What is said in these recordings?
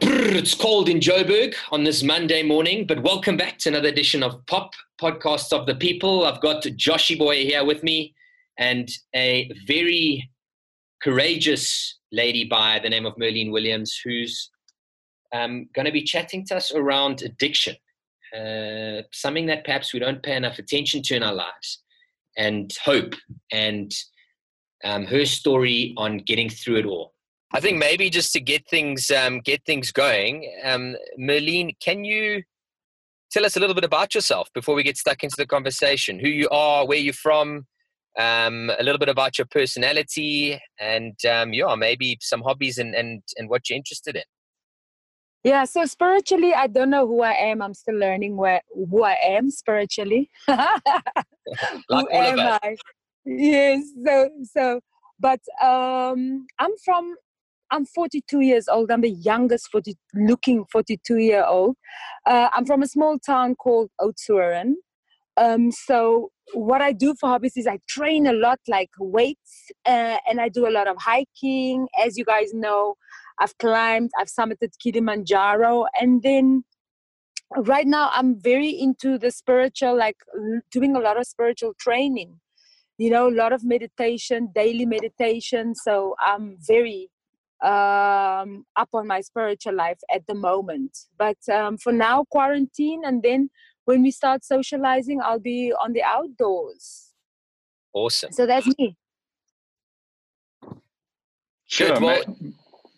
It's cold in Joburg on this Monday morning, but welcome back to another edition of Pop Podcasts of the People. I've got Joshy Boy here with me and a very courageous lady by the name of Merlene Williams, who's um, going to be chatting to us around addiction, uh, something that perhaps we don't pay enough attention to in our lives, and hope, and um, her story on getting through it all. I think maybe just to get things um, get things going, um, Merlene, can you tell us a little bit about yourself before we get stuck into the conversation? Who you are, where you're from, um, a little bit about your personality, and um, yeah, maybe some hobbies and, and and what you're interested in. Yeah, so spiritually, I don't know who I am. I'm still learning where who I am spiritually. like who am I? Yes. So so, but um, I'm from I'm 42 years old. I'm the youngest 40, looking 42 year old. Uh, I'm from a small town called Oudtshoorn. Um, so what I do for hobbies is I train a lot, like weights, uh, and I do a lot of hiking. As you guys know, I've climbed, I've summited Kilimanjaro, and then right now I'm very into the spiritual, like doing a lot of spiritual training. You know, a lot of meditation, daily meditation. So I'm very um, up on my spiritual life at the moment. But um, for now, quarantine, and then when we start socializing, I'll be on the outdoors. Awesome. So that's me. Sure. Well,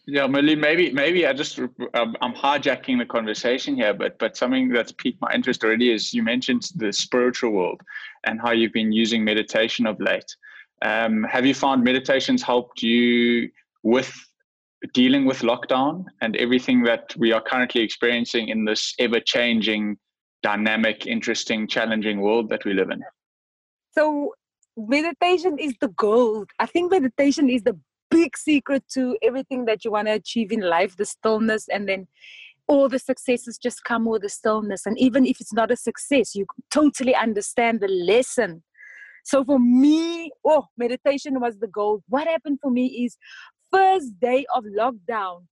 yeah, Millie, maybe maybe I just um, I'm hijacking the conversation here, but but something that's piqued my interest already is you mentioned the spiritual world and how you've been using meditation of late. Um, have you found meditations helped you with dealing with lockdown and everything that we are currently experiencing in this ever changing, dynamic, interesting, challenging world that we live in? So, meditation is the gold. I think meditation is the big secret to everything that you want to achieve in life the stillness, and then all the successes just come with the stillness. And even if it's not a success, you totally understand the lesson. So for me, oh, meditation was the goal. What happened for me is first day of lockdown,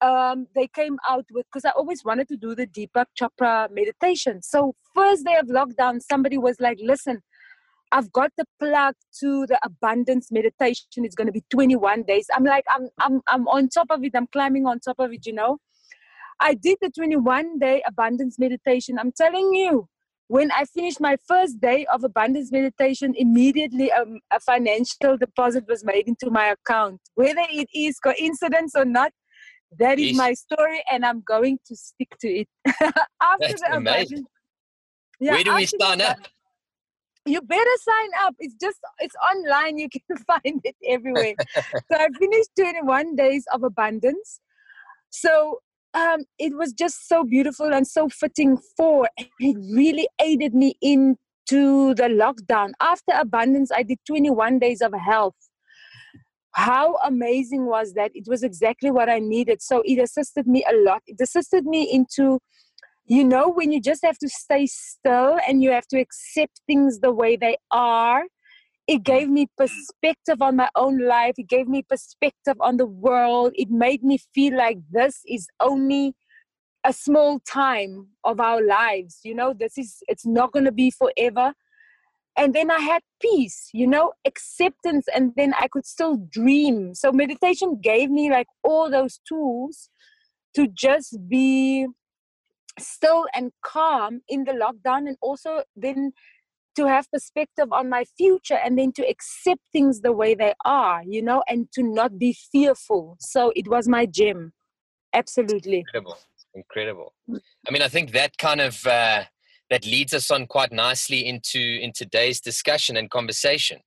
um, they came out with because I always wanted to do the Deepak Chopra meditation. So first day of lockdown, somebody was like, "Listen, I've got the plug to the abundance meditation. It's going to be 21 days." I'm like, "I'm I'm I'm on top of it. I'm climbing on top of it." You know, I did the 21 day abundance meditation. I'm telling you, when I finished my first day of abundance meditation, immediately um, a financial deposit was made into my account. Whether it is coincidence or not, that is my story, and I'm going to stick to it. after That's the amazing. Yeah, Where do we sign up? You better sign up. It's just it's online. You can find it everywhere. so I finished 21 days of abundance. So um, it was just so beautiful and so fitting for. It really aided me into the lockdown. After abundance, I did 21 days of health. How amazing was that? It was exactly what I needed. So it assisted me a lot. It assisted me into, you know, when you just have to stay still and you have to accept things the way they are it hmm. gave me perspective on my own life. It gave me perspective on the world. It made me feel like this is only a small time of our lives you know? This is it's not going to be forever. And then i had peace you know acceptance and then i could still dream. So meditation gave me like all those tools to just be still and calm in the lockdown and also then to have perspective on my future and then to accept things the way they are, you know, and to not be fearful. So it was my gym. Absolutely. Incredible. Incredible. I mean, I think that kind of uh, that leads us on quite nicely into in today's discussion and conversation.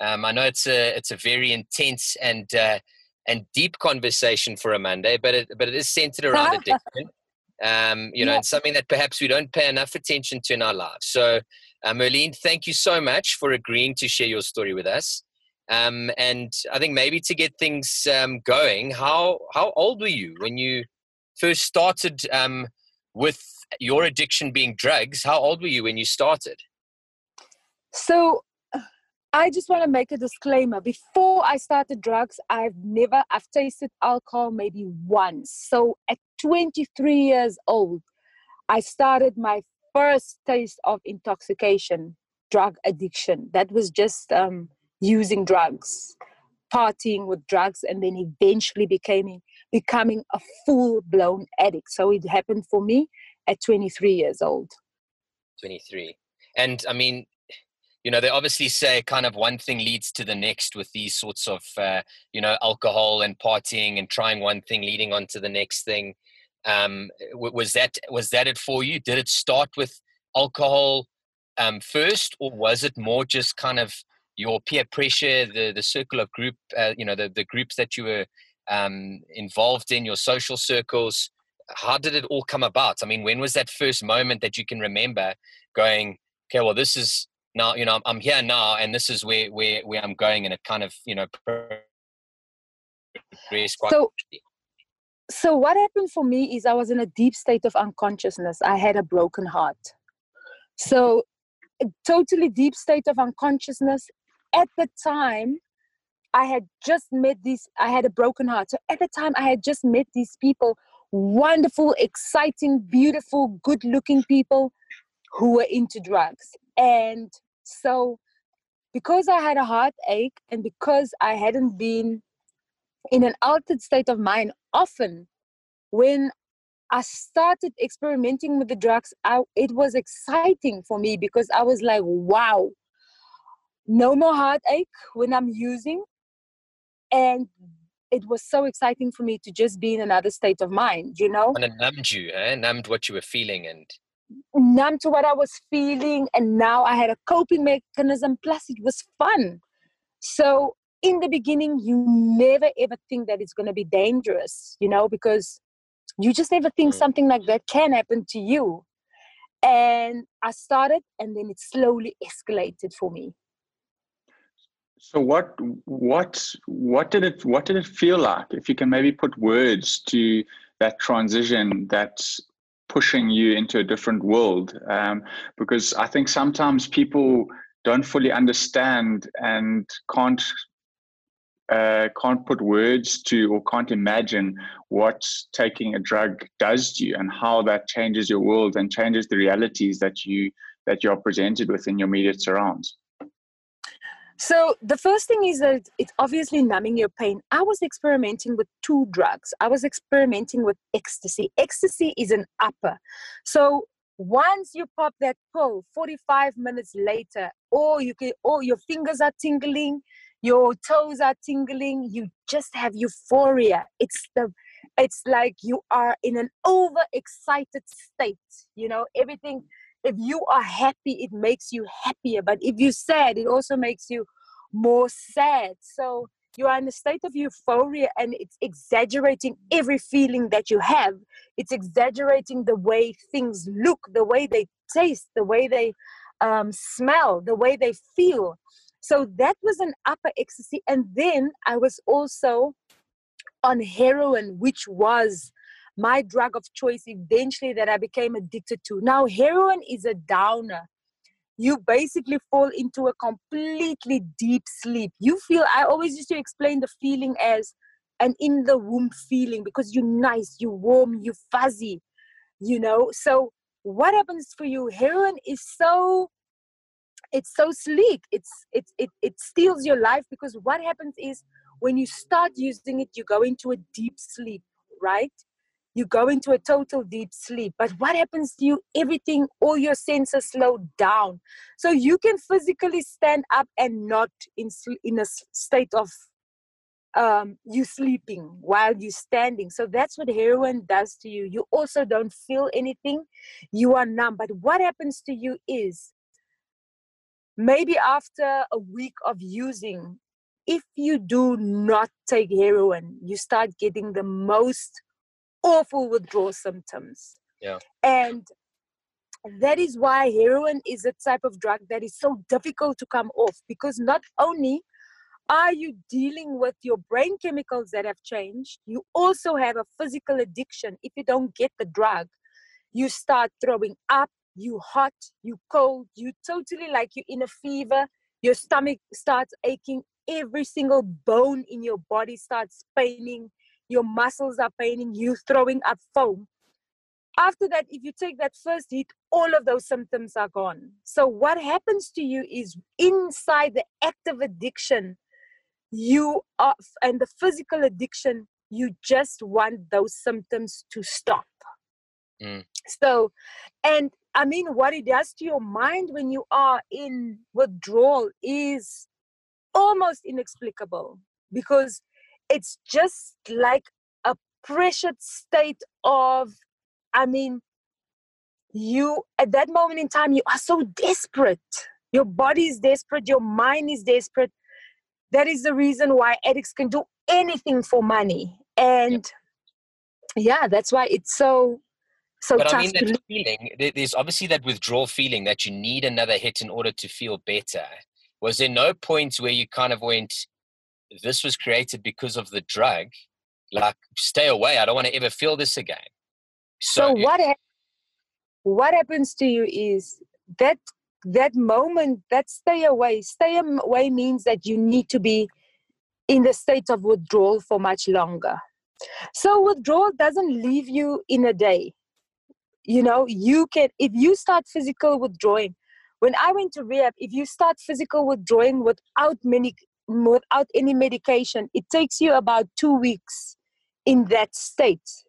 Um, I know it's a it's a very intense and uh, and deep conversation for a Monday, but it but it is centered around addiction. Um, you know, yeah. and something that perhaps we don't pay enough attention to in our lives. So uh, Merlene, thank you so much for agreeing to share your story with us. Um, and I think maybe to get things um, going, how how old were you when you first started um, with your addiction being drugs? How old were you when you started? So I just want to make a disclaimer. Before I started drugs, I've never, I've tasted alcohol maybe once. So at 23 years old, I started my first taste of intoxication, drug addiction. That was just um, using drugs, partying with drugs, and then eventually becoming becoming a full blown addict. So it happened for me at 23 years old. 23. And I mean, you know, they obviously say kind of one thing leads to the next with these sorts of, uh, you know, alcohol and partying and trying one thing leading on to the next thing. Um, was that was that it for you? Did it start with alcohol um, first, or was it more just kind of your peer pressure, the the circle of group, uh, you know, the the groups that you were um, involved in, your social circles? How did it all come about? I mean, when was that first moment that you can remember going, okay, well, this is now you know I'm here now, and this is where where where I'm going, and it kind of you know so, so what happened for me is I was in a deep state of unconsciousness. I had a broken heart. So, a totally deep state of unconsciousness. At the time, I had just met these, I had a broken heart. So, at the time, I had just met these people wonderful, exciting, beautiful, good looking people who were into drugs. And so, because I had a heartache and because I hadn't been in an altered state of mind often, when I started experimenting with the drugs, I, it was exciting for me because I was like, wow, no more heartache when I'm using. And it was so exciting for me to just be in another state of mind, you know? And it numbed you, eh? numbed what you were feeling and numb to what I was feeling, and now I had a coping mechanism. Plus, it was fun. So, in the beginning, you never ever think that it's going to be dangerous, you know, because you just never think mm. something like that can happen to you. And I started, and then it slowly escalated for me. So what what what did it what did it feel like? If you can maybe put words to that transition that pushing you into a different world um, because I think sometimes people don't fully understand and can't uh, can't put words to or can't imagine what taking a drug does to you and how that changes your world and changes the realities that you that you're presented with in your immediate surrounds. So the first thing is that it's obviously numbing your pain. I was experimenting with two drugs. I was experimenting with ecstasy. Ecstasy is an upper. So once you pop that pill, 45 minutes later, or you can, or your fingers are tingling, your toes are tingling, you just have euphoria. It's the it's like you are in an overexcited state. You know, everything if you are happy it makes you happier but if you're sad it also makes you more sad. So you are in a state of euphoria and it's exaggerating every feeling that you have. It's exaggerating the way things look the way they taste the way they um, smell the way they feel. So that was an upper ecstasy and then i was also on heroin which was my drug of choice eventually that I became addicted to. Now, heroin is a downer. You basically fall into a completely deep sleep. You feel, I always used to explain the feeling as an in the womb feeling because you're nice, you're warm, you're fuzzy, you know. So, what happens for you? Heroin is so it's so sleek it's it, it it steals your life because what happens is when you start using it you go into a deep sleep right you go into a total deep sleep. But what happens to you? Everything, all your senses slow down. So you can physically stand up and not in, in a state of um, you sleeping while you're standing. So that's what heroin does to you. You also don't feel anything, you are numb. But what happens to you is maybe after a week of using, if you do not take heroin, you start getting the most awful withdrawal symptoms. Yeah. And that is why heroin is a type of drug that is so difficult to come off because not only are you dealing with your brain chemicals that have changed, you also have a physical addiction. If you don't get the drug, you start throwing up, you hot, you cold, you totally like you're in a fever, your stomach starts aching, every single bone in your body starts paining, your muscles are paining, you throwing up foam. After that, if you take that first hit, all of those symptoms are gone. So, what happens to you is inside the active addiction, you are, and the physical addiction, you just want those symptoms to stop. Mm. So, and I mean, what it does to your mind when you are in withdrawal is almost inexplicable because it's just like a pressured state of, I mean, you at that moment in time, you are so desperate. Your body is desperate, your mind is desperate. That is the reason why addicts can do anything for money. And yeah, that's why it's so so but I mean that feeling. There's obviously that withdrawal feeling that you need another hit in order to feel better. Was there no point where you kind of went, "This was created because of the drug"? Like, stay away. I don't want to ever feel this again. So, so what? Ha- what happens to you is that that moment, that stay away. Stay away means that you need to be in the state of withdrawal for much longer. So withdrawal doesn't leave you in a day you know you can if you start physical withdrawing when i went to rehab if you start physical withdrawing without many without any medication it takes you about two weeks in that state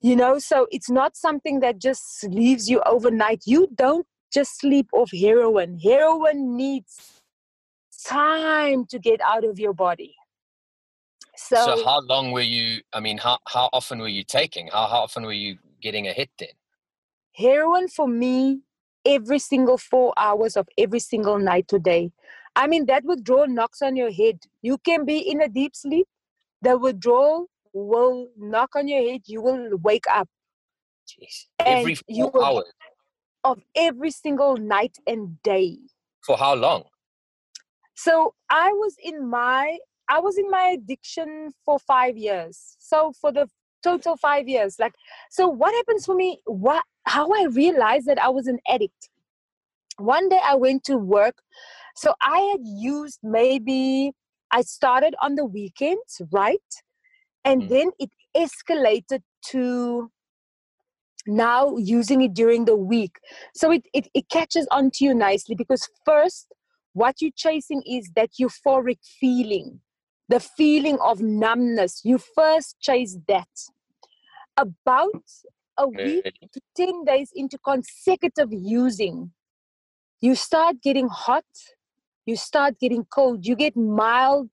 you know so it's not something that just leaves you overnight you don't just sleep off heroin heroin needs time to get out of your body so, so how long were you i mean how, how often were you taking how, how often were you getting a hit then? Heroin for me, every single four hours of every single night today. I mean, that withdrawal knocks on your head. You can be in a deep sleep, the withdrawal will knock on your head, you will wake up. Jeez. Every four will, hours? Of every single night and day. For how long? So I was in my I was in my addiction for five years. So for the total five years like so what happens for me what how i realized that i was an addict one day i went to work so i had used maybe i started on the weekends right? And mm. then it escalated to now using it during the week. So it, it, it catches on to you nicely because first what you're chasing is that euphoric feeling the feeling of numbness. You first chase that. About a week to 10 days into consecutive using, you start getting hot, you start getting cold, you get mild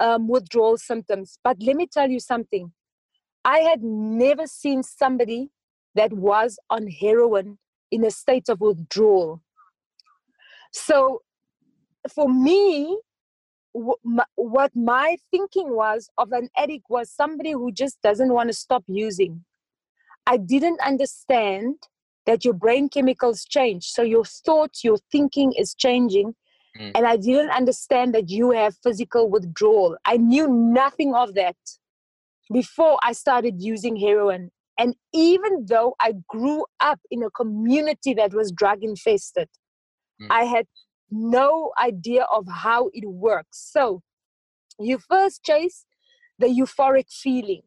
um, withdrawal symptoms. But let me tell you something I had never seen somebody that was on heroin in a state of withdrawal. So for me, what my thinking was of an addict was somebody who just doesn't want to stop using. I didn't understand that your brain chemicals change. So your thoughts, your thinking is changing. Mm. And I didn't understand that you have physical withdrawal. I knew nothing of that before I started using heroin. And even though I grew up in a community that was drug infested, mm. I had no idea of how it works. So you first chase the euphoric feeling.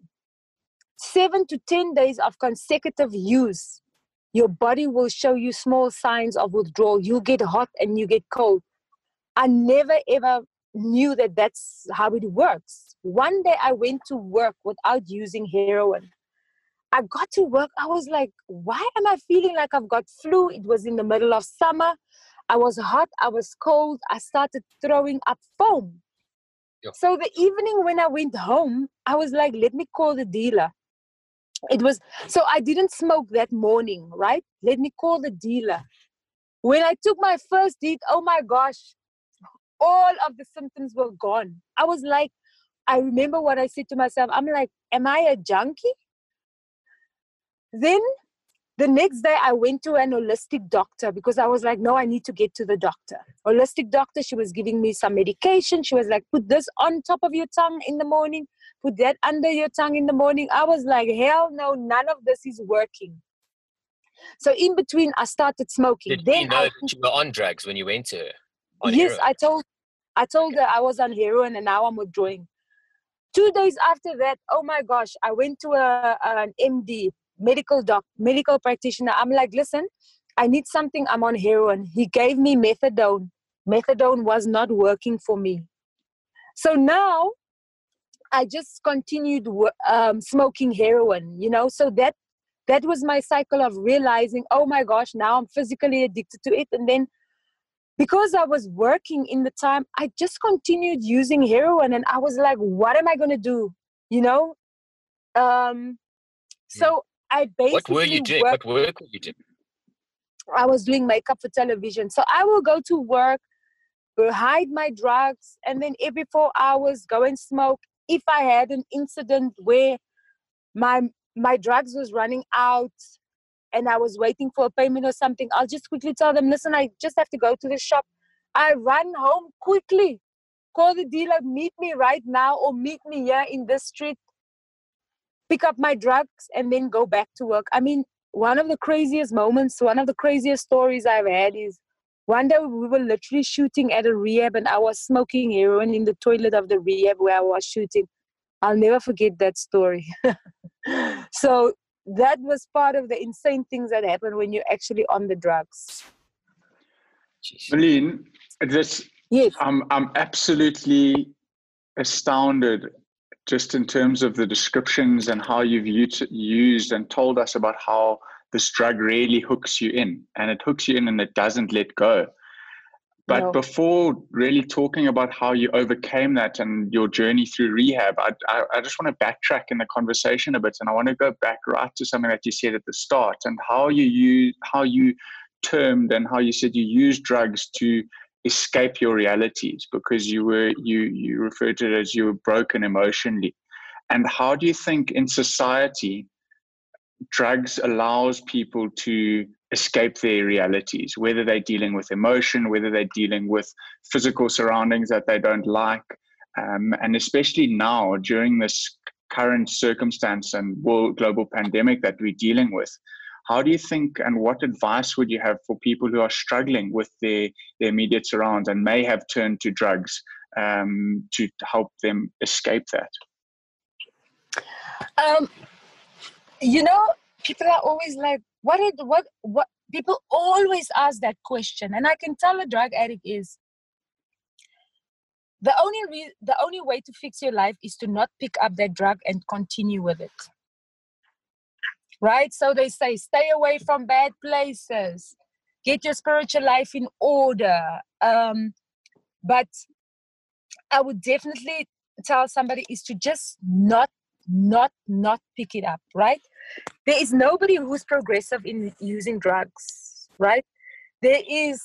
Seven to 10 days of consecutive use, your body will show you small signs of withdrawal. You get hot and you get cold. I never ever knew that that's how it works. One day I went to work without using heroin. I got to work, I was like, why am I feeling like I've got flu? It was in the middle of summer. I was hot, I was cold, I started throwing up foam. So the evening when I went home, I was like, let me call the dealer. It was so I didn't smoke that morning, right? Let me call the dealer. When I took my first hit, oh my gosh, all of the symptoms were gone. I was like, I remember what I said to myself. I'm like, am I a junkie? Then the next day i went to an holistic doctor because i was like no i need to get to the doctor. Holistic doctor she was giving me some medication. She was like put this on top of your tongue in the morning. Put that under your tongue in the morning. I was like hell no none of this is working. So in between i started smoking. Did then you know I, that you were on drugs when you went to her yes, heroin. I told I told her I was on heroin and now I'm withdrawing. Two days after that, oh my gosh, I went to a, an MD, medical doc, medical practitioner. I'm like, listen, I need something. I'm on heroin. He gave me methadone. Methadone was not working for me. So now I just continued um, smoking heroin, you know. So that that was my cycle of realizing, oh my gosh, now I'm physically addicted to it, and then because I was working in the time, I just continued using heroin and I was like, what am I going to do? You know? Um, so. I basically. What were you doing? Worked, what work were you doing? I was doing makeup for television. So I will go to work, hide my drugs, and then every four hours go and smoke. If I had an incident where my my drugs was running out and I was waiting for a payment or something, I'll just quickly tell them, listen, I just have to go to the shop. I run home quickly, call the dealer, meet me right now, or meet me here in this street, pick up my drugs, and then go back to work. I mean, one of the craziest moments, one of the craziest stories I've had is one day we were literally shooting at a rehab, and I was smoking heroin in the toilet of the rehab where I was shooting. I'll never forget that story. so that was part of the insane things that happen when you're actually on the drugs. Merlene, this yes. I'm I'm absolutely astounded just in terms of the descriptions and how you've used and told us about how this drug really hooks you in and it hooks you in and it doesn't let go. But no. before really talking about how you overcame that and your journey through rehab, I, I, I, just want to backtrack in the conversation a bit, and I want to go back right to something that you said at the start and how you use, how you termed and how you said you use drugs to escape your realities because you were you you referred to it as you were broken emotionally, and how do you think in society drugs allows people to escape their realities, whether they're dealing with emotion, whether they're dealing with physical surroundings that they don't like. Um, and especially now during this current circumstance and world global pandemic that we're dealing with, how do you think and what advice would you have for people who are struggling with their, their immediate surrounds and may have turned to drugs um, to help them escape that? Um, you know, people are always like, what is what what people always ask that question and i can tell a drug addict is the only re- the only way to fix your life is to not pick up that drug and continue with it. Right? So they say stay away from bad places. Get your spiritual life in order. Um, but i would definitely tell somebody is to just not not not pick it up right there is nobody who's progressive in using drugs right? There is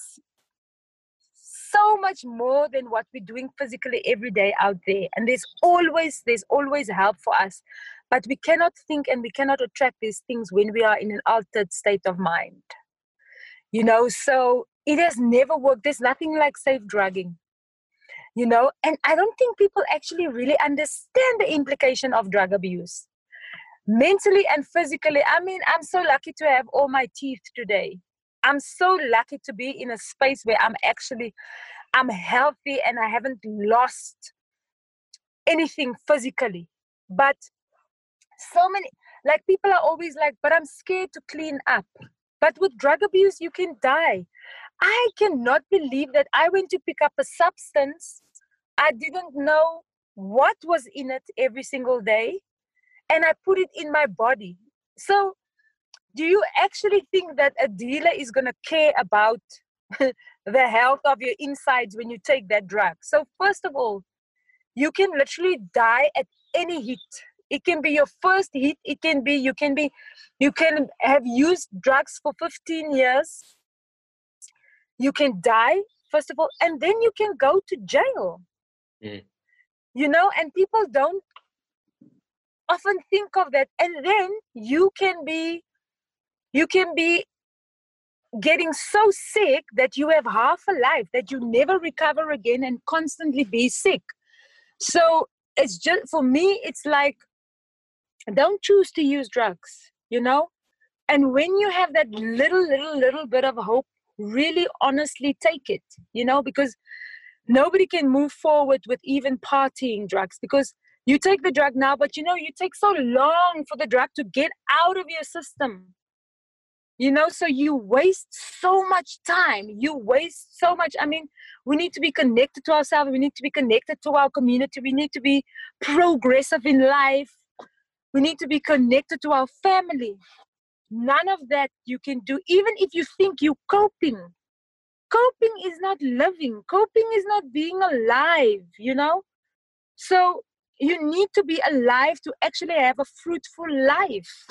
so much more than what we're doing physically every day out there and there's always there's always help for us. But we cannot think and we cannot attract these things when we are in an altered state of mind. You know so it has never worked. There's nothing like safe drugging. You know and i don't think people actually really understand the implication of drug abuse mentally and physically i mean i'm so lucky to have all my teeth today. I'm so lucky to be in a space where i'm actually i'm healthy and i haven't lost anything physically. But so many like people are always like but i'm scared to clean up. But with drug abuse you can die. I cannot believe that I went to pick up a substance. I didn't know what was in it every single day, and I put it in my body. So, do you actually think that a dealer is going to care about the health of your insides when you take that drug? So, first of all, you can literally die at any hit it can be your first hit it can be you can be you can have used drugs for 15 years you can die first of all and then you can go to jail mm. you know and people don't often think of that and then you can be you can be getting so sick that you have half a life that you never recover again and constantly be sick. So it's just for me it's like don't choose to use drugs you know? And when you have that little little little bit of hope really honestly take it, you know, because nobody can move forward with even partying drugs because you take the drug now, but you know, you take so long for the drug to get out of your system. You know, so you waste so much time. You waste so much. I mean, we need to be connected to ourselves. We need to be connected to our community. We need to be progressive in life. We need to be connected to our family. None of that you can do, even if you think you're coping. Coping is not living, coping is not being alive, you know? So you need to be alive to actually have a fruitful life.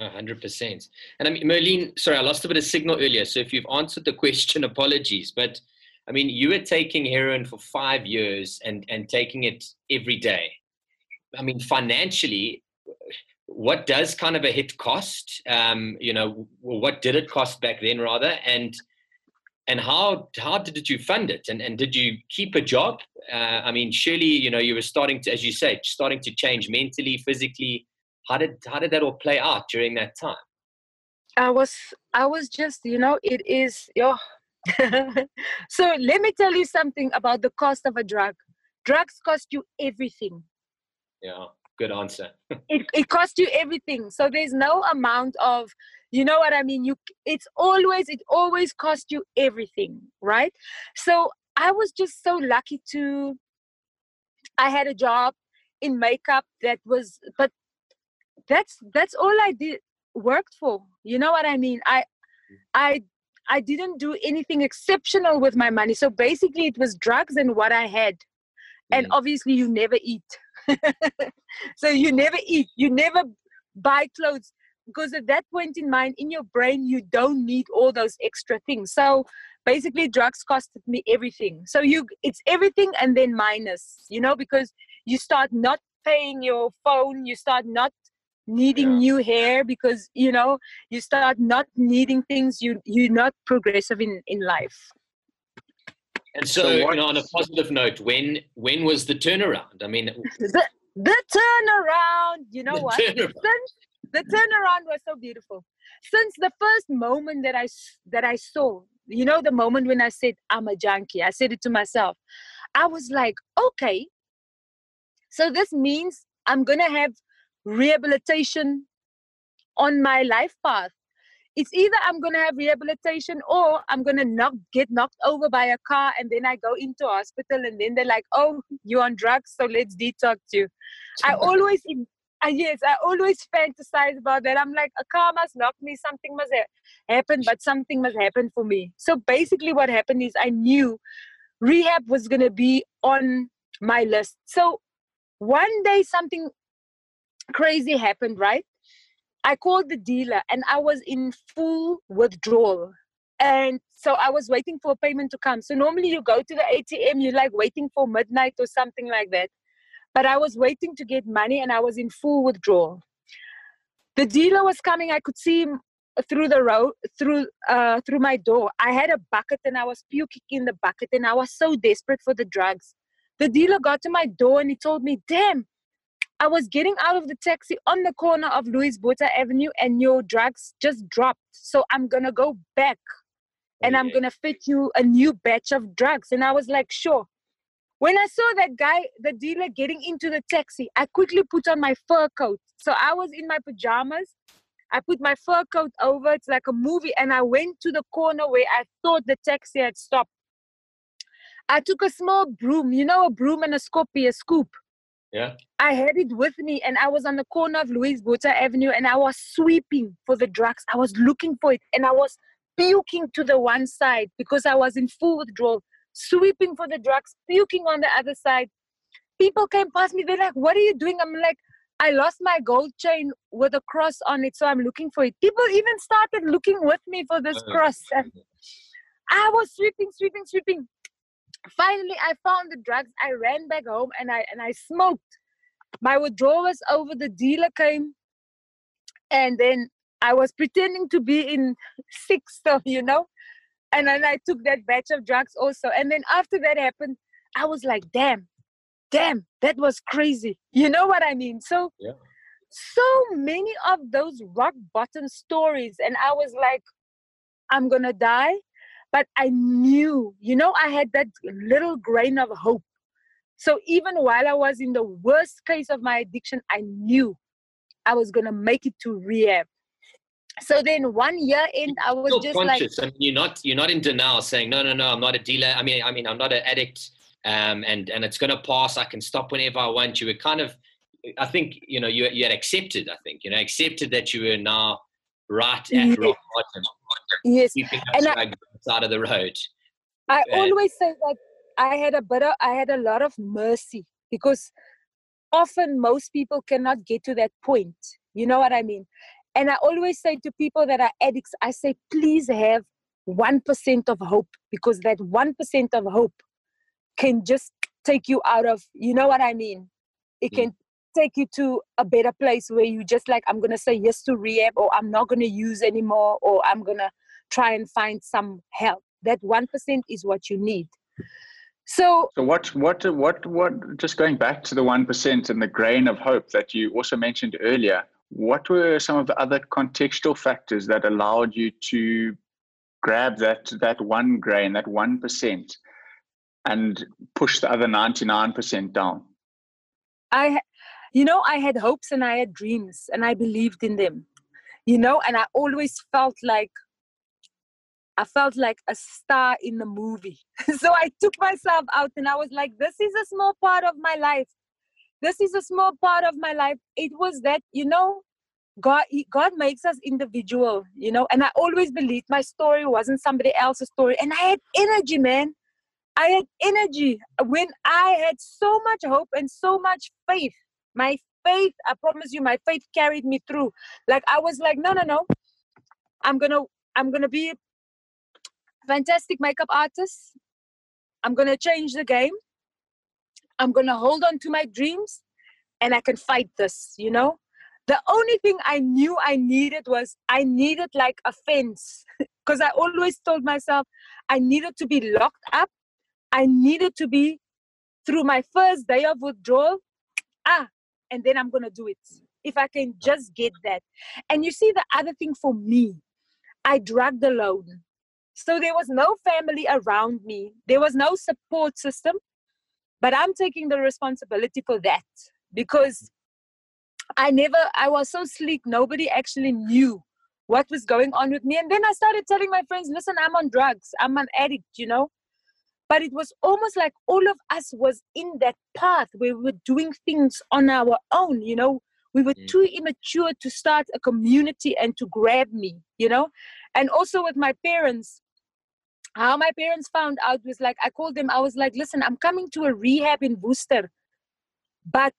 A hundred percent. And I mean, Merlene, sorry, I lost a bit of signal earlier. So if you've answered the question, apologies. But I mean, you were taking heroin for five years and and taking it every day. I mean, financially, what does kind of a hit cost? Um, you know, what did it cost back then, rather? And and how how did you fund it? And and did you keep a job? Uh, I mean, surely you know you were starting to, as you say, starting to change mentally, physically. How did how did that all play out during that time? I was I was just you know it is yo. so let me tell you something about the cost of a drug. Drugs cost you everything. Yeah, good answer. it it costs you everything. So there's no amount of you know what i mean you it's always it always costs you everything right so i was just so lucky to i had a job in makeup that was but that's that's all i did worked for you know what i mean i i i didn't do anything exceptional with my money so basically it was drugs and what i had and mm. obviously you never eat so you never eat you never buy clothes because at that point in mind in your brain you don't need all those extra things. So basically drugs costed me everything. So you it's everything and then minus you know because you start not paying your phone you start not needing yeah. new hair because you know you start not needing things you you're not progressive in in life and so, so you know on a positive note when when was the turnaround? I mean the, the turnaround you know what? turnaround. Since, the turnaround was so beautiful. Since the first moment that i that i saw you know the moment when i said i'm a junkie i said it to myself i was like okay. So this means i'm gonna have rehabilitation on my life path it's either i'm gonna have rehabilitation or i'm gonna knock get knocked over by a car and then i go into hospital and then they're like oh you're on drugs so let's detox you i always and yes, I always fantasize about that. I'm like, a car must knock me, something must ha- happen, but something must happen for me. So basically, what happened is I knew rehab was going to be on my list. So one day, something crazy happened, right? I called the dealer and I was in full withdrawal. And so I was waiting for a payment to come. So normally you go to the ATM, you're like waiting for midnight or something like that but I was waiting to get money and I was in full withdrawal. The dealer was coming, I could see him through the road through uh through my door. I had a bucket and I was puking in the bucket and I was so desperate for the drugs. The dealer got to my door and he told me, damn, I was getting out of the taxi on the corner of Louis Botha Avenue and your drugs just dropped. So I'm gonna go back and I'm gonna fit you a new batch of drugs. And I was like, sure. When I saw that guy, the dealer, getting into the taxi, I quickly put on my fur coat. So I was in my pajamas. I put my fur coat over. It's like a movie. And I went to the corner where I thought the taxi had stopped. I took a small broom, you know, a broom and a scoopy, a scoop. Yeah. I had it with me and I was on the corner of Louis Botha Avenue and I was sweeping for the drugs. I was looking for it and I was puking to the one side because I was in full withdrawal sweeping for the drugs, puking on the other side. People came past me, they're like, What are you doing? I'm like, I lost my gold chain with a cross on it, so I'm looking for it. People even started looking with me for this oh, cross. And I was sweeping, sweeping, sweeping. Finally, I found the drugs. I ran back home and I and I smoked. My withdrawal was over. The dealer came, and then I was pretending to be in sixth, so you know and then I took that batch of drugs also. And then after that happened, I was like, damn, damn, that was crazy. You know what I mean? So, yeah. so many of those rock bottom stories, and I was like, I'm gonna die. But I knew, you know, I had that little grain of hope. So even while I was in the worst case of my addiction, I knew I was gonna make it to rehab. So then one year in, I was just conscious. like, I mean, you're not you're not in denial, saying no, no, no, I'm not a dealer. I mean, I mean, I'm not an addict, um, and and it's gonna pass. I can stop whenever I want. You were kind of, I think, you know, you you had accepted. I think you know accepted that you were now right at yes. rock bottom. Yes, and I, side of the road. I and, always say that I had a better, I had a lot of mercy because often most people cannot get to that point. You know what I mean? And I always say to people that are addicts, I say, please have 1% of hope because that 1% of hope can just take you out of, you know what I mean? It mm. can take you to a better place where you just like, I'm going to say yes to rehab or I'm not going to use anymore or I'm going to try and find some help. That 1% is what you need. So, so what, what, what, what, just going back to the 1% and the grain of hope that you also mentioned earlier, what were some of the other contextual factors that allowed you to grab that, that one grain, that 1%, and push the other 99% down? I, you know, I had hopes and I had dreams and I believed in them, you know, and I always felt like I felt like a star in the movie. so I took myself out and I was like, this is a small part of my life. This is a small part of my life. It was that, you know, God God makes us individual, you know, and I always believed my story wasn't somebody else's story. And I had energy, man. I had energy when I had so much hope and so much faith. My faith, I promise you, my faith carried me through. Like I was like, no, no, no. I'm gonna I'm gonna be a fantastic makeup artist. I'm to change the game. I'm to hold on to my dreams and I can fight this, you know? The only thing I knew I needed was I needed like a fence because I always told myself I needed to be locked up. I needed to be through my first day of withdrawal. Ah, and then I'm going to do it. If I can just get that. And you see, the other thing for me, I dragged alone. So there was no family around me, there was no support system. But I'm taking the responsibility for that because I never, I was so sleek, nobody actually knew what was going on with me. And then I started telling my friends, listen, I'm on drugs, I'm an addict, you know. But it was almost like all of us was in that path where we were doing things on our own, you know. We were mm. too immature to start a community and to grab me, you know. And also with my parents, how my parents found out was like I called them. I was like, "Listen, I'm coming to a rehab in Worcester, but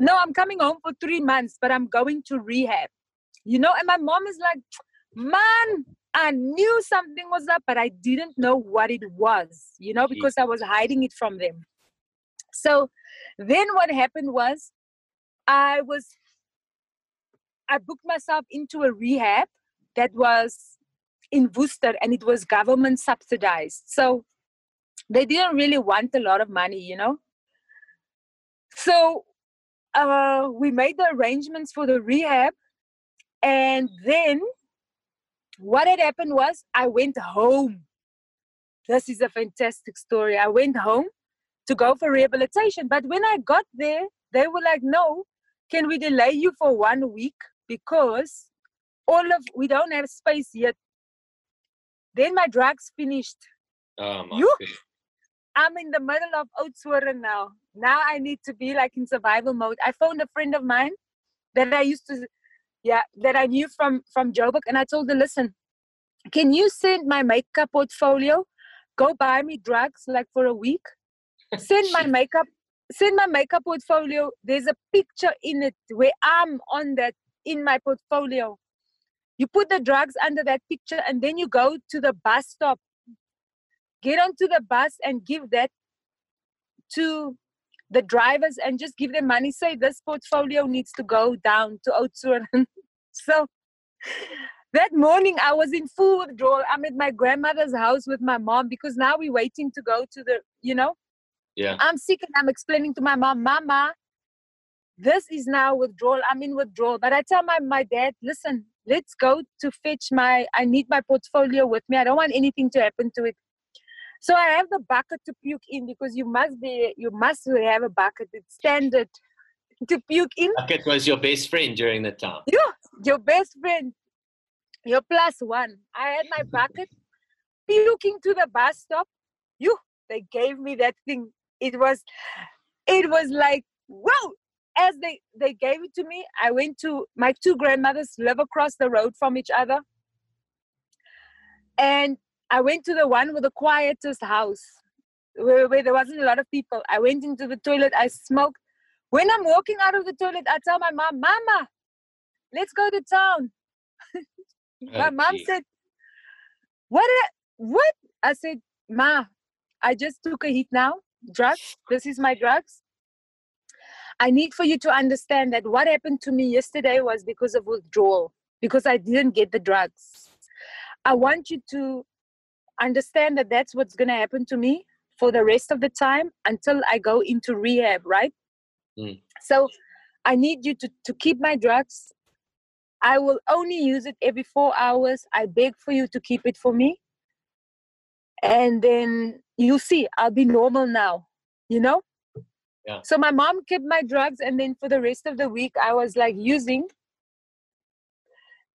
no, I'm coming home for three months, but I'm going to rehab." You know, and my mom is like, "Man, I knew something was up, but I didn't know what it was. You know, because I was hiding it from them." So then what happened was, I was I booked myself into a rehab that was in Worcester and it was government subsidized. So they didn't really want a lot of money, you know. So uh, we made the arrangements for the rehab. And then what had happened was I went home. This is a fantastic story. I went home to go for rehabilitation. But when I got there, they were like, no, can we delay you for one week? Because all of we don't have space yet then my drugs finished. Oh my you, I'm in the middle of Oudtshoorn now. Now I need to be like in survival mode. I found a friend of mine that I used to, yeah, that I knew from from Joburg, and I told her, listen, can you send my makeup portfolio? Go buy me drugs like for a week. Send my makeup. Send my makeup portfolio. There's a picture in it where I'm on that in my portfolio you put the drugs under that picture and then you go to the bus stop get onto the bus and give that to the drivers and just give them money say this portfolio needs to go down to Oudtshoorn so that morning I was in full withdrawal. I'm at my grandmother's house with my mom because now we're waiting to go to the, you know. Yeah. I'm sick and I'm explaining to my mom, Mama, this is now withdrawal. I'm in withdrawal. But I tell my, my dad, listen, let's go to fetch my i need my portfolio with me i don't want anything to happen to it so i have the bucket to puke in because you must be you must have a bucket it's standard to puke in. Bucket was your best friend during the time. Yeah your best friend. Your plus one. I had my bucket puking to the bus stop. You they gave me that thing. It was it was like whoa as they they gave it to me i went to my two grandmothers live across the road from each other. And i went to the one with the quietest house where, where there wasn't a lot of people. I went into the toilet i smoked. When i'm walking out of the toilet i tell my mom mama let's go to town. My oh, mom said what what? I said ma i just took a hit now. Drugs this is my drugs. I need for you to understand that what happened to me yesterday was because of withdrawal, because I didn't get the drugs. I want you to understand that that's what's going to happen to me for the rest of the time until I go into rehab, right? Mm. So I need you to, to keep my drugs. I will only use it every four hours. I beg for you to keep it for me. And then you'll see, I'll be normal now, you know? Yeah. So my mom kept my drugs, and then for the rest of the week, I was like using.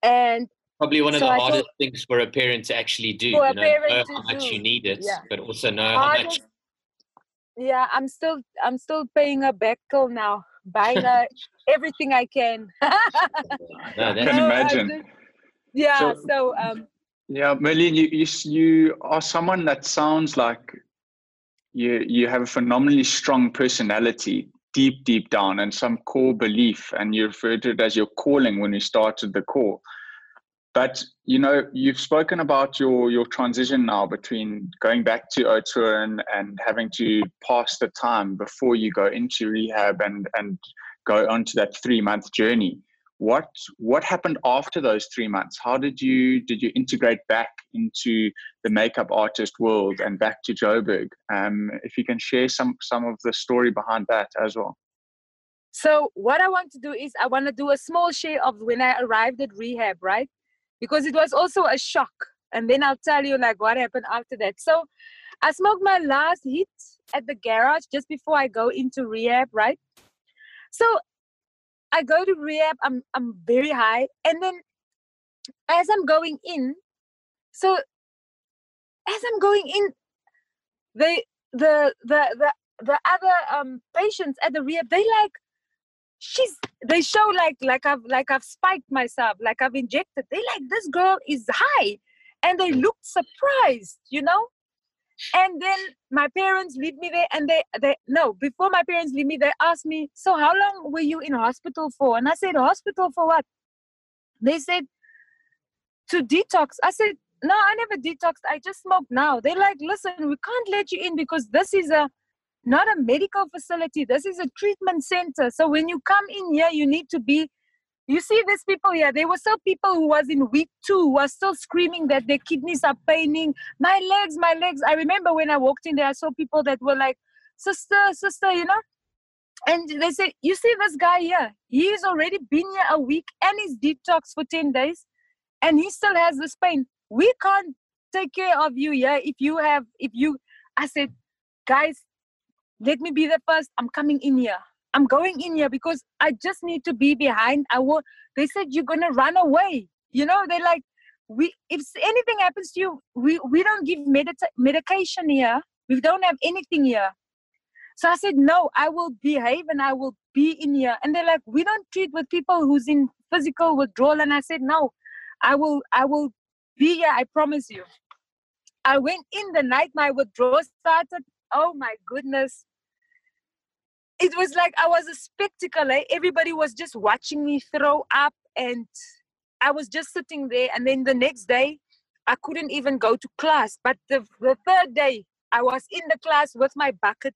And probably one of so the I hardest thought, things for a parent to actually do. For you know, know how much do. you need it, yeah. but also know Hardest, how much. Yeah, I'm still I'm still paying a bill now, buying a, everything I can. no, I can imagine. Just, yeah. So, so um. Yeah, Merlene, you, you you are someone that sounds like you you have a phenomenally strong personality deep deep down and some core belief and you referred to it as your calling when we started the call but you know you've spoken about your your transition now between going back to Otur and, and having to pass the time before you go into rehab and and go onto that three month journey. What what happened after those three months? How did you did you integrate back into the makeup artist world and back to joburg? Um, if you can share some some of the story behind that as well. So what i want to do is i want to do a small share of when i arrived at rehab right because it was also a shock. And then i'll tell you like what happened after that. So i smoked my last hit at the garage just before i go into rehab right? So I go to rehab, I'm I'm very high, and then as I'm going in, so as I'm going in, they the the the the other um patients at the rehab they like she's they show like like I've like I've spiked myself, like I've injected. They like this girl is high, and they looked surprised, you know? And then my parents leave me there and they they no before my parents leave me they asked me so how long were you in hospital for? And i said hospital for what? They said to detox. I said no i never detoxed i just smoked now. They're like listen we can't let you in because this is a not a medical facility. This is a treatment center. So when you come in here you need to be you see these people here there were still people who was in week two who are still screaming that their kidneys are paining. My legs my legs. I remember when i walked in there i saw people that were like sister sister you know? And they say you see this guy here? He's already been here a week and he's detox for 10 days and he still has this pain. We can't take care of you here if you have if you i said guys let me be the first i'm coming in here I'm going in here because I just need to be behind. I will. They said you're gonna run away. You know, they're like, we. If anything happens to you, we we don't give medita- medication here. We don't have anything here. So I said, no, I will behave and I will be in here. And they're like, we don't treat with people who's in physical withdrawal. And I said, no, I will. I will be here. I promise you. I went in the night my withdrawal started. Oh my goodness it was like I was a spectacle. Eh? Everybody was just watching me throw up, and I was just sitting there. And then the next day, I couldn't even go to class. But the, the third day, I was in the class with my bucket,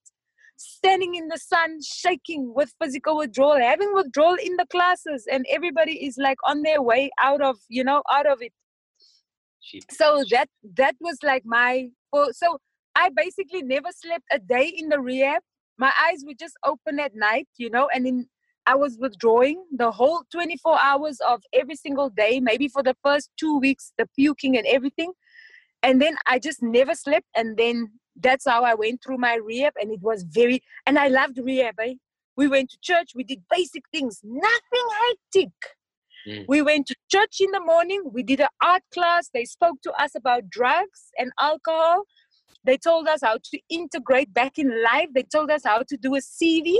standing in the sun, shaking with physical withdrawal, having withdrawal in the classes, and everybody is like on their way out of, you know, out of it. So that that was like my so I basically never slept a day in the rehab my eyes would just open at night, you know, and in I was withdrawing the whole 24 hours of every single day, maybe for the first two weeks, the puking and everything. And then I just never slept. And then that's how I went through my rehab. And it was very, and I loved rehab. Eh? We went to church, we did basic things, nothing hectic. Mm. We went to church in the morning, we did an art class. They spoke to us about drugs and alcohol. They told us how to integrate back in life. They told us how to do a CV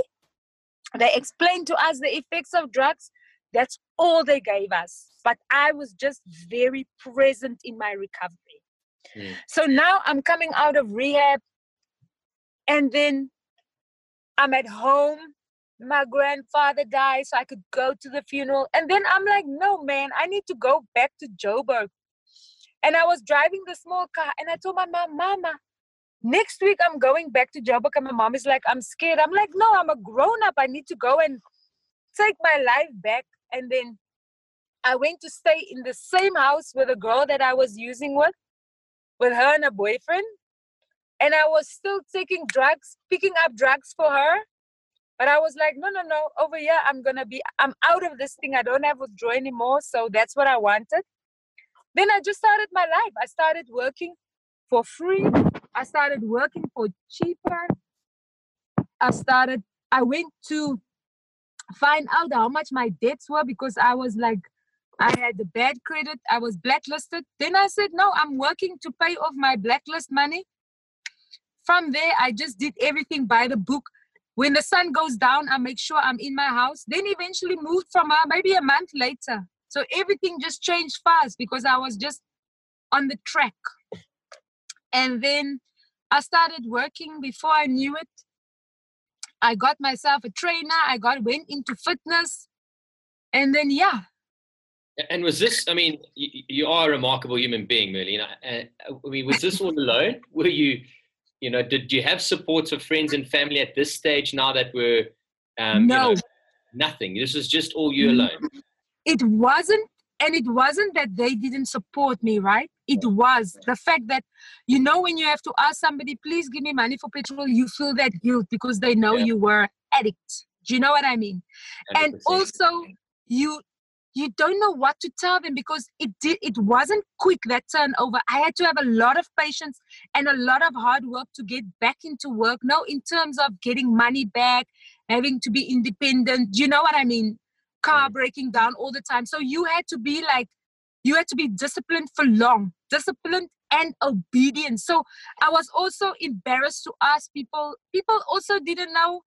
they explained to us the effects of drugs. That's all they gave us. But I was just very present in my recovery. Mm. So now I'm coming out of rehab and then I'm at home. My grandfather died, so I could go to the funeral. And then I'm like, no, man, I need to go back to Joburg. And I was driving the small car and I told my mom, Mama, next week I'm going back to Joburg and my mom is like, I'm scared. I'm like, no, I'm a grown up. I need to go and take my life back. And then I went to stay in the same house with a girl that I was using with, with her and a boyfriend. And I was still taking drugs, picking up drugs for her. But I was like, no, no, no, over here, I'm going to be, I'm out of this thing. I don't have withdrawal anymore. So that's what I wanted. Then I just started my life. I started working for free. I started working for cheaper. I started, I went to find out how much my debts were because I was like, I had the bad credit, I was blacklisted. Then I said, no, I'm working to pay off my blacklist money. From there, I just did everything by the book. When the sun goes down, I make sure I'm in my house. Then eventually moved from her maybe a month later. So everything just changed fast because I was just on the track. And then I started working before I knew it. I got myself a trainer, I got went into fitness. And then yeah. And was this, I mean, you, you are a remarkable human being, Merlene. I mean, was this all alone? Were you, you know, did you have supports of friends and family at this stage now that were um, no. You know, nothing? This was just all you alone. It wasn't and it wasn't that they didn't support me right it was the fact that you know when you have to ask somebody please give me money for petrol you feel that guilt because they know yeah. you were addict do you know what i mean 100%. and also you you don't know what to tell them because it did it wasn't quick that turnover i had to have a lot of patience and a lot of hard work to get back into work no in terms of getting money back having to be independent do you know what i mean car mm. breaking down all the time. So you had to be like, you had to be disciplined for long, disciplined and obedient. So I was also embarrassed to ask people. People also didn't know.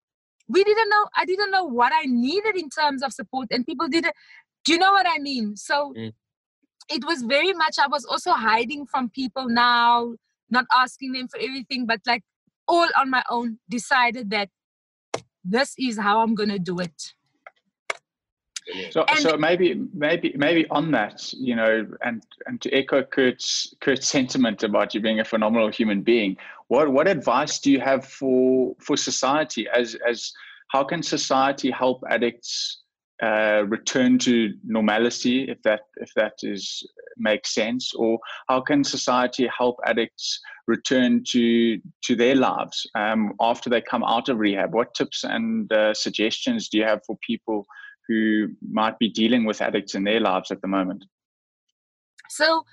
We didn't know. I didn't know what I needed in terms of support, and people didn't. Do you know what I mean? So mm. it was very much. I was also hiding from people now, not asking them for everything, but like all on my own. Decided that this is how I'm gonna do it. So, and so maybe, maybe, maybe on that, you know, and and to echo Kurt's Kurt's sentiment about you being a phenomenal human being, what what advice do you have for for society as as how can society help addicts uh, return to normality, if that if that is makes sense, or how can society help addicts return to to their lives um, after they come out of rehab? What tips and uh, suggestions do you have for people? Who might be dealing with addicts in their lives at the moment? So,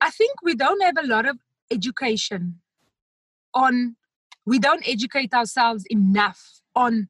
I think we don't have a lot of education on, we don't educate ourselves enough on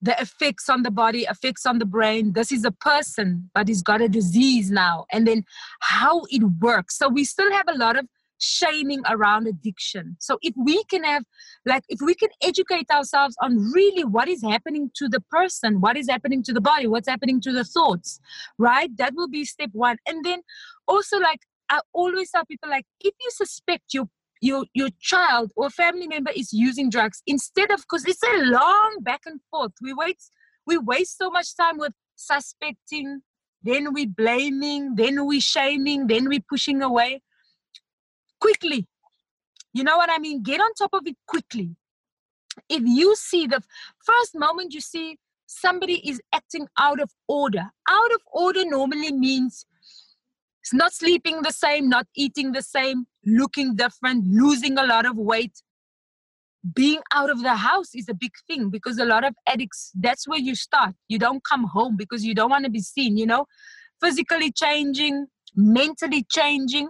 the effects on the body, effects on the brain. This is a person, but he's got a disease now, and then how it works. So, we still have a lot of shaming around addiction. So if we can have, like, if we can educate ourselves on really what is happening to the person, what is happening to the body, what's happening to the thoughts, right? That will be step one. And then also, like, I always tell people, like, if you suspect your your your child or family member is using drugs, instead of because it's a long back and forth. We wait, we waste so much time with suspecting, then we blaming, then we shaming, then we pushing away quickly. You know what I mean? Get on top of it quickly. If you see the first moment you see somebody is acting out of order, out of order normally means it's not sleeping the same, not eating the same, looking different, losing a lot of weight. being out of the house is a big thing because a lot of addicts that's where you start you don't come home because you don't want to be seen you know physically changing mentally changing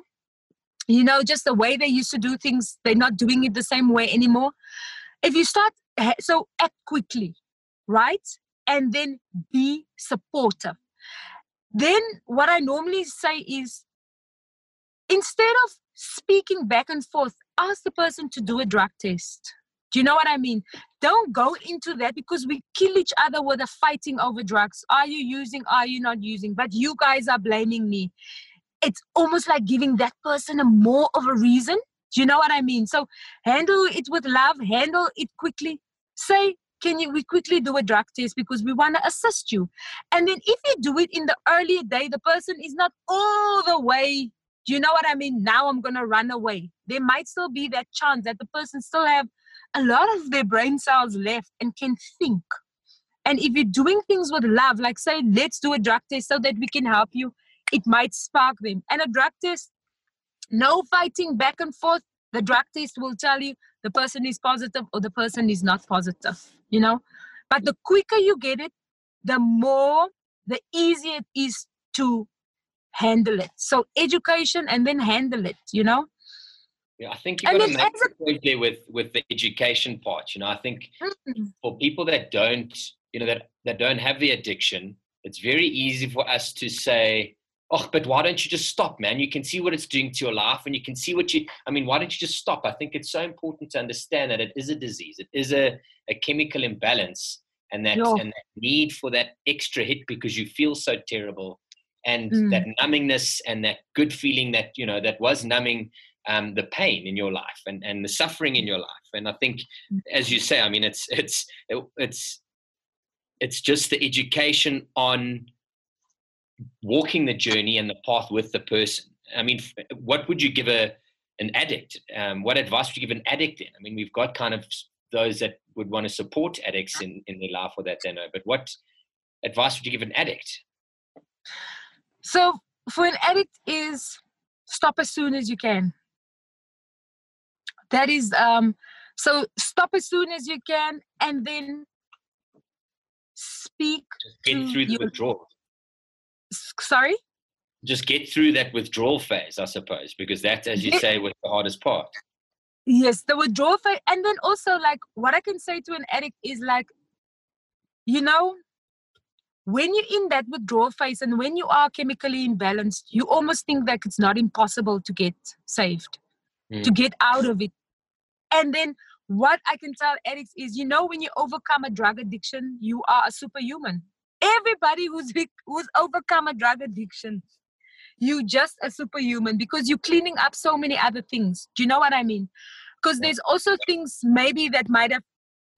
you know just the way they used to do things they're not doing it the same way anymore if you start eh, so act quickly right and then be supportive then what i normally say is instead of speaking back and forth ask the person to do a drug test do you know what I mean? Don't go into that because we kill each other with a fighting over drugs. Are you using? Are you not using? But you guys are blaming me. It's almost like giving that person a more of a reason. Do you know what I mean? So handle it with love, handle it quickly. Say, can you we quickly do a drug test because we want to assist you. And then if you do it in the earlier day, the person is not all the way do you know what I mean? Now I'm going to run away. There might still be that chance that the person still have a lot of their brain cells left and can think. And if you're doing things with love, like say, let's do a drug test so that we can help you, it might spark them. And a drug test, no fighting back and forth. The drug test will tell you the person is positive or the person is not positive, you know. But the quicker you get it, the more, the easier it is to handle it. So education and then handle it, you know. Yeah, I think you've got to make a point there with with the education part. You know, I think mm-hmm. for people that don't, you know, that that don't have the addiction, it's very easy for us to say, "Oh, but why don't you just stop, man? You can see what it's doing to your life, and you can see what you. I mean, why don't you just stop?" I think it's so important to understand that it is a disease. It is a a chemical imbalance, and that and that need for that extra hit because you feel so terrible, and mm. that numbingness and that good feeling that you know that was numbing um, the pain in your life and, and the suffering in your life. And I think, mm. as you say, I mean, it's it's it's it's just the education on walking the journey and the path with the person. I mean, what would you give a an addict? Um, what advice would you give an addict? In? I mean, we've got kind of those that would want to support addicts in, in their life or that they know. But what advice would you give an addict? So for an addict is stop as soon as you can that is um so stop as soon as you can and then speak just get through the your, withdrawal sorry just get through that withdrawal phase i suppose because that's as you say was the hardest part yes the withdrawal phase and then also like what i can say to an addict is like you know when you're in that withdrawal phase and when you are chemically imbalanced you almost think that it's not impossible to get saved mm. to get out of it. And then what I can tell addicts is, you know, when you overcome a drug addiction, you are a superhuman. Everybody who's who's overcome a drug addiction, you just a superhuman because you're cleaning up so many other things. Do you know what I mean? Because there's also things maybe that might have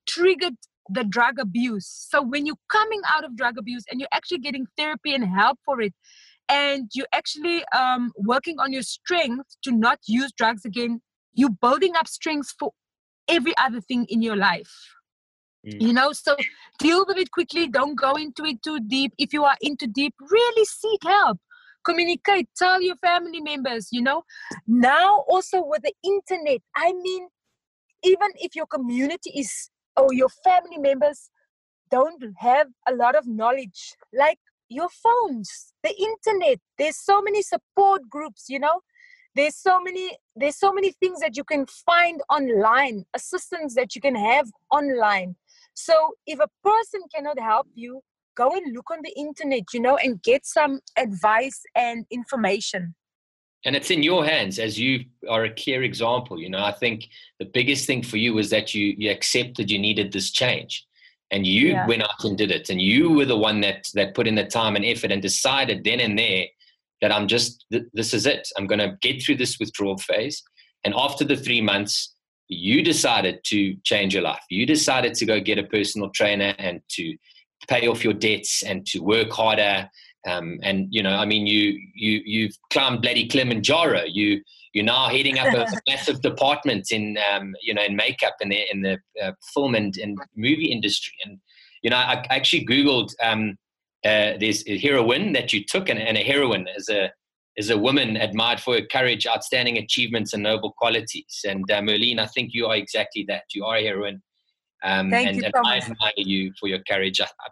triggered the drug abuse. So when you're coming out of drug abuse and you're actually getting therapy and help for it, and you're actually um, working on your strength to not use drugs again you're building up strength for every other thing in your life. You know so deal with it quickly. Don't go into it too deep. If you are into deep really seek help. Communicate. Tell your family members you know. Now also with the internet i mean even if your community is or your family members don't have a lot of knowledge like your phones the internet there's so many support groups you know. There's so many there's so many things that you can find online assistance that you can have online so if a person cannot help you go and look on the internet you know and get some advice and information. And it's in your hands as you are a clear example you know. I think the biggest thing for you was that you you accepted you needed this change. And you yeah. went out and did it. And you were the one that that put in the time and effort and decided then and there that i'm just this is it. I'm going to get through this withdrawal phase. And after the three months you decided to change your life. You decided to go get a personal trainer and to pay off your debts and to work harder. Um, and you know i mean you you you've climbed bloody kilimanjaro. You you're now heading up a massive department in um, you know in makeup in the in the uh, film and, and movie industry. And you know i, actually googled um, uh, there's a heroin that you took and, and, a heroin as a is a woman admired for her courage, outstanding achievements, and noble qualities. And uh, Merlene, I think you are exactly that. You are a heroine. Um, Thank and, you and I admire you for your courage. I, I,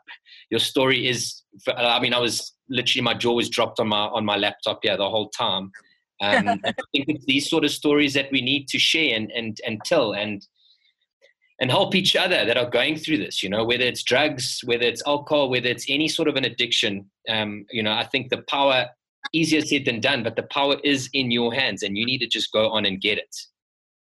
your story is, I mean, I was literally, my jaw was dropped on my, on my laptop here the whole time. Um, I think it's these sort of stories that we need to share and, and, and tell and, and help each other that are going through this, you know, whether it's drugs, whether it's alcohol, whether it's any sort of an addiction. Um, you know, I think the power easier said than done, but the power is in your hands and you need to just go on and get it.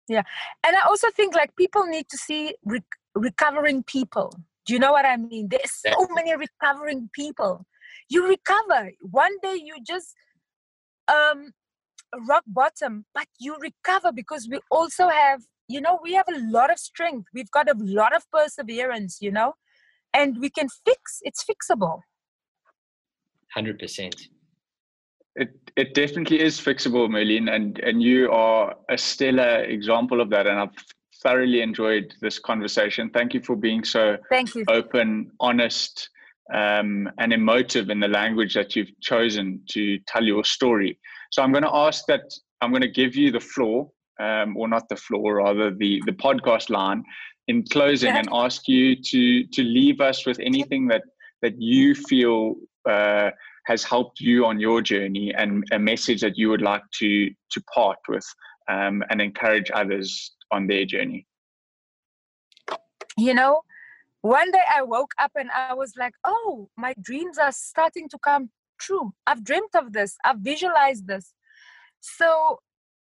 Yeah. And I also think like people need to see re- recovering people. Do you know what I mean? There's so many recovering people. You recover. One day you just um rock bottom, but you recover because we also have, you know, we have a lot of strength. We've got a lot of perseverance, you know, and we can fix it's fixable. 100%. It it definitely is fixable, Merlene, and and you are a stellar example of that. And I've thoroughly enjoyed this conversation. Thank you for being so Thank you. open, honest, um, and emotive in the language that you've chosen to tell your story. So I'm going to ask that I'm going to give you the floor, um, or not the floor, rather the the podcast line in closing, and ask you to to leave us with anything that that you feel. Uh, has helped you on your journey and a message that you would like to to part with um, and encourage others on their journey you know one day i woke up and i was like oh my dreams are starting to come true i've dreamt of this i've visualized this so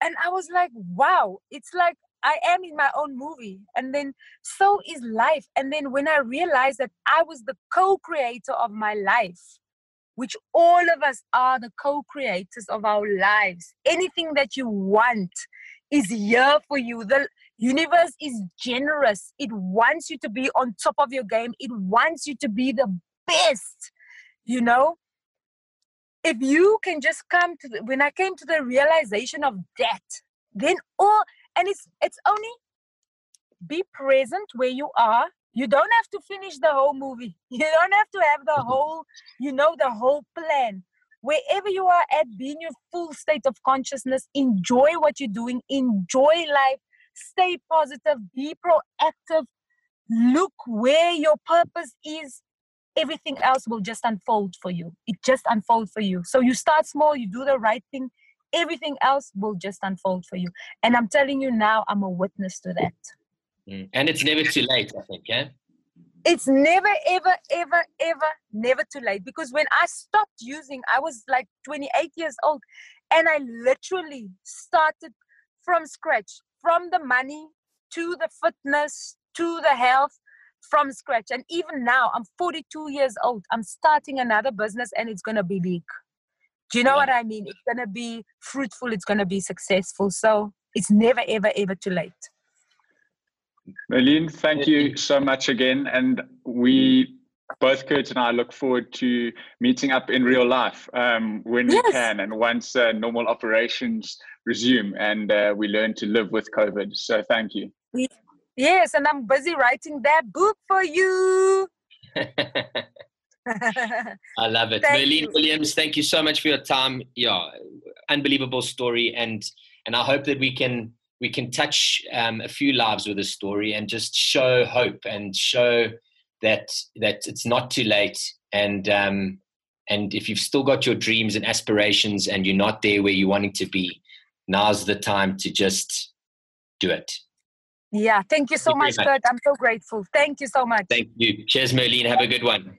and i was like wow it's like I am in my own movie. And then so is life. And then when I realized that I was the co creator of my life, which all of us are the co creators of our lives. Anything that you want is here for you. The universe is generous, it wants you to be on top of your game, it wants you to be the best, you know. If you can just come to the, when I came to the realization of that, then all and it's it's only be present where you are you don't have to finish the whole movie. You don't have to have the whole, you know, the whole plan. Wherever you are at, be in your full state of consciousness. Enjoy what you're doing. Enjoy life. Stay positive. Be proactive. Look where your purpose is. Everything else will just unfold for you. It just unfolds for you. So you start small, you do the right thing. Everything else will just unfold for you. And I'm telling you now, I'm a witness to that. Mm. And it's never too late, I think, yeah? It's never, ever, ever, ever, never too late. Because when I stopped using, I was like 28 years old. And I literally started from scratch, from the money to the fitness to the health, from scratch. And even now, I'm 42 years old. I'm starting another business and it's going to be big. Do you know yeah. what I mean? It's going to be fruitful, it's going to be successful. So it's never, ever, ever too late. Merlene, thank you so much again. And we both Kurt and I look forward to meeting up in real life um, when yes. we can and once uh, normal operations resume and uh, we learn to live with COVID. So thank you. Yes, and I'm busy writing that book for you. I love it. Thank Merlene you. Williams, thank you so much for your time. Yeah, unbelievable story. And and I hope that we can we can touch um, a few lives with a story and just show hope and show that that it's not too late. And um, and if you've still got your dreams and aspirations and you're not there where you're wanting to be now's the time to just do it. Yeah thank you so thank much, Kurt. i'm so grateful. Thank you so much. Thank you. Cheers Merlene. Have a good one